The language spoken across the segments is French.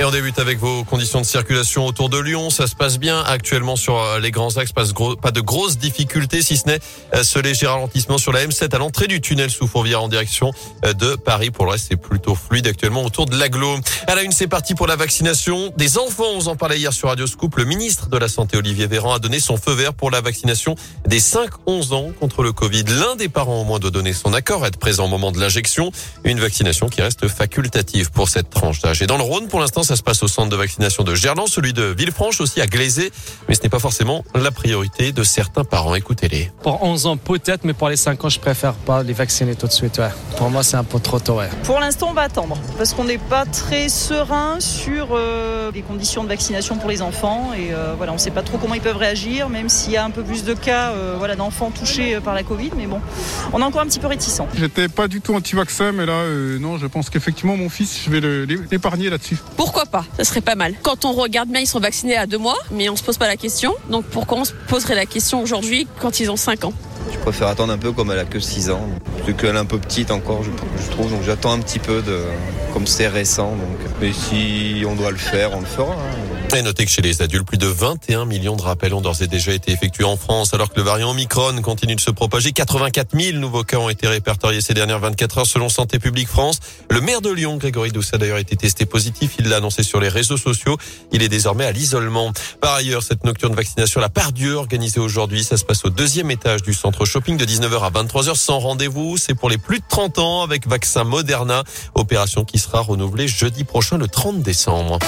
Et on débute avec vos conditions de circulation autour de Lyon. Ça se passe bien actuellement sur euh, les grands axes. Pas de, grosses difficultés, si ce n'est euh, ce léger ralentissement sur la M7 à l'entrée du tunnel sous Fourvière en direction euh, de Paris. Pour le reste, c'est plutôt fluide actuellement autour de l'aglo. À la une, c'est parti pour la vaccination des enfants. On en parlait hier sur Radio Scoop. Le ministre de la Santé, Olivier Véran, a donné son feu vert pour la vaccination des 5-11 ans contre le Covid. L'un des parents, au moins, doit donner son accord, être présent au moment de l'injection. Une vaccination qui reste facultative pour cette tranche d'âge. Et dans le Rhône, pour l'instant, ça se passe au centre de vaccination de Gerland, celui de Villefranche aussi à Glazé, mais ce n'est pas forcément la priorité de certains parents. Écoutez-les. Pour 11 ans peut-être, mais pour les 5 ans, je préfère pas les vacciner tout de suite. Ouais. Pour moi, c'est un peu trop tôt. Ouais. Pour l'instant, on va attendre parce qu'on n'est pas très serein sur euh, les conditions de vaccination pour les enfants et euh, voilà, on ne sait pas trop comment ils peuvent réagir, même s'il y a un peu plus de cas euh, voilà, d'enfants touchés par la Covid, mais bon, on est encore un petit peu réticent. J'étais pas du tout anti-vaccin, mais là, non, je pense qu'effectivement, mon fils, je vais l'épargner là-dessus. Pourquoi pas ça serait pas mal. Quand on regarde bien, ils sont vaccinés à deux mois, mais on se pose pas la question. Donc pourquoi on se poserait la question aujourd'hui quand ils ont 5 ans? Je préfère attendre un peu comme elle a que 6 ans. Vu qu'elle est un peu petite encore, je, je trouve. Donc j'attends un petit peu de comme c'est récent. Donc. Mais si on doit le faire, on le fera. Hein. Et notez que chez les adultes, plus de 21 millions de rappels ont d'ores et déjà été effectués en France, alors que le variant Omicron continue de se propager. 84 000 nouveaux cas ont été répertoriés ces dernières 24 heures selon Santé publique France. Le maire de Lyon, Grégory Doucet, a d'ailleurs été testé positif. Il l'a annoncé sur les réseaux sociaux. Il est désormais à l'isolement. Par ailleurs, cette nocturne vaccination, la part Dieu organisée aujourd'hui, ça se passe au deuxième étage du centre shopping de 19h à 23h sans rendez-vous. C'est pour les plus de 30 ans avec vaccin Moderna. Opération qui sera renouvelée jeudi prochain, le 30 décembre.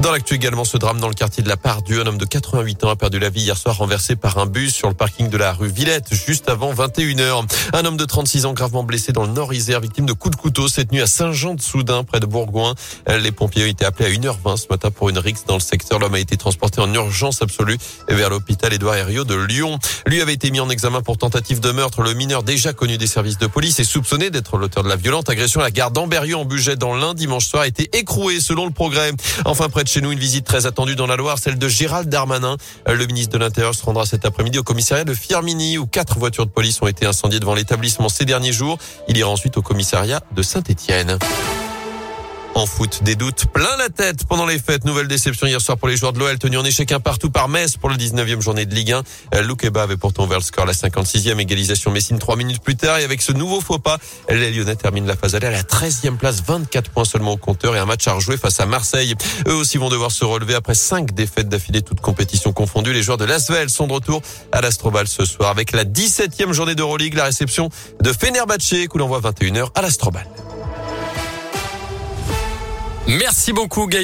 Dans l'actu également, ce drame dans le quartier de la Pardieu. Un homme de 88 ans a perdu la vie hier soir renversé par un bus sur le parking de la rue Villette juste avant 21h. Un homme de 36 ans gravement blessé dans le Nord-Isère, victime de coups de couteau cette nuit à Saint-Jean-de-Soudun près de Bourgoin. Les pompiers ont été appelés à 1h20 ce matin pour une rixe dans le secteur. L'homme a été transporté en urgence absolue vers l'hôpital Édouard Herriot de Lyon. Lui avait été mis en examen pour tentative de meurtre. Le mineur déjà connu des services de police et soupçonné d'être l'auteur de la violente agression à la gare d'Amberieu en budget dans l'un dimanche soir a été écroué selon le progrès. Enfin près chez nous une visite très attendue dans la Loire, celle de Gérald Darmanin. Le ministre de l'Intérieur se rendra cet après-midi au commissariat de Firmini où quatre voitures de police ont été incendiées devant l'établissement ces derniers jours. Il ira ensuite au commissariat de Saint-Étienne. En foot, des doutes plein la tête pendant les fêtes. Nouvelle déception hier soir pour les joueurs de l'OL, tenus en échec un partout par Metz pour le 19e journée de Ligue 1. Euh, Loukeba avait pourtant ouvert le score la 56e égalisation Messine trois minutes plus tard. Et avec ce nouveau faux pas, les Lyonnais terminent la phase aller à la 13e place, 24 points seulement au compteur et un match à rejouer face à Marseille. Eux aussi vont devoir se relever après cinq défaites d'affilée, toutes compétitions confondues. Les joueurs de l'Asvel sont de retour à l'Astrobal ce soir avec la 17e journée d'Euroleague, la réception de Fenerbahçe, coup l'envoie 21h à l'Astrobal. Merci beaucoup, Gaël.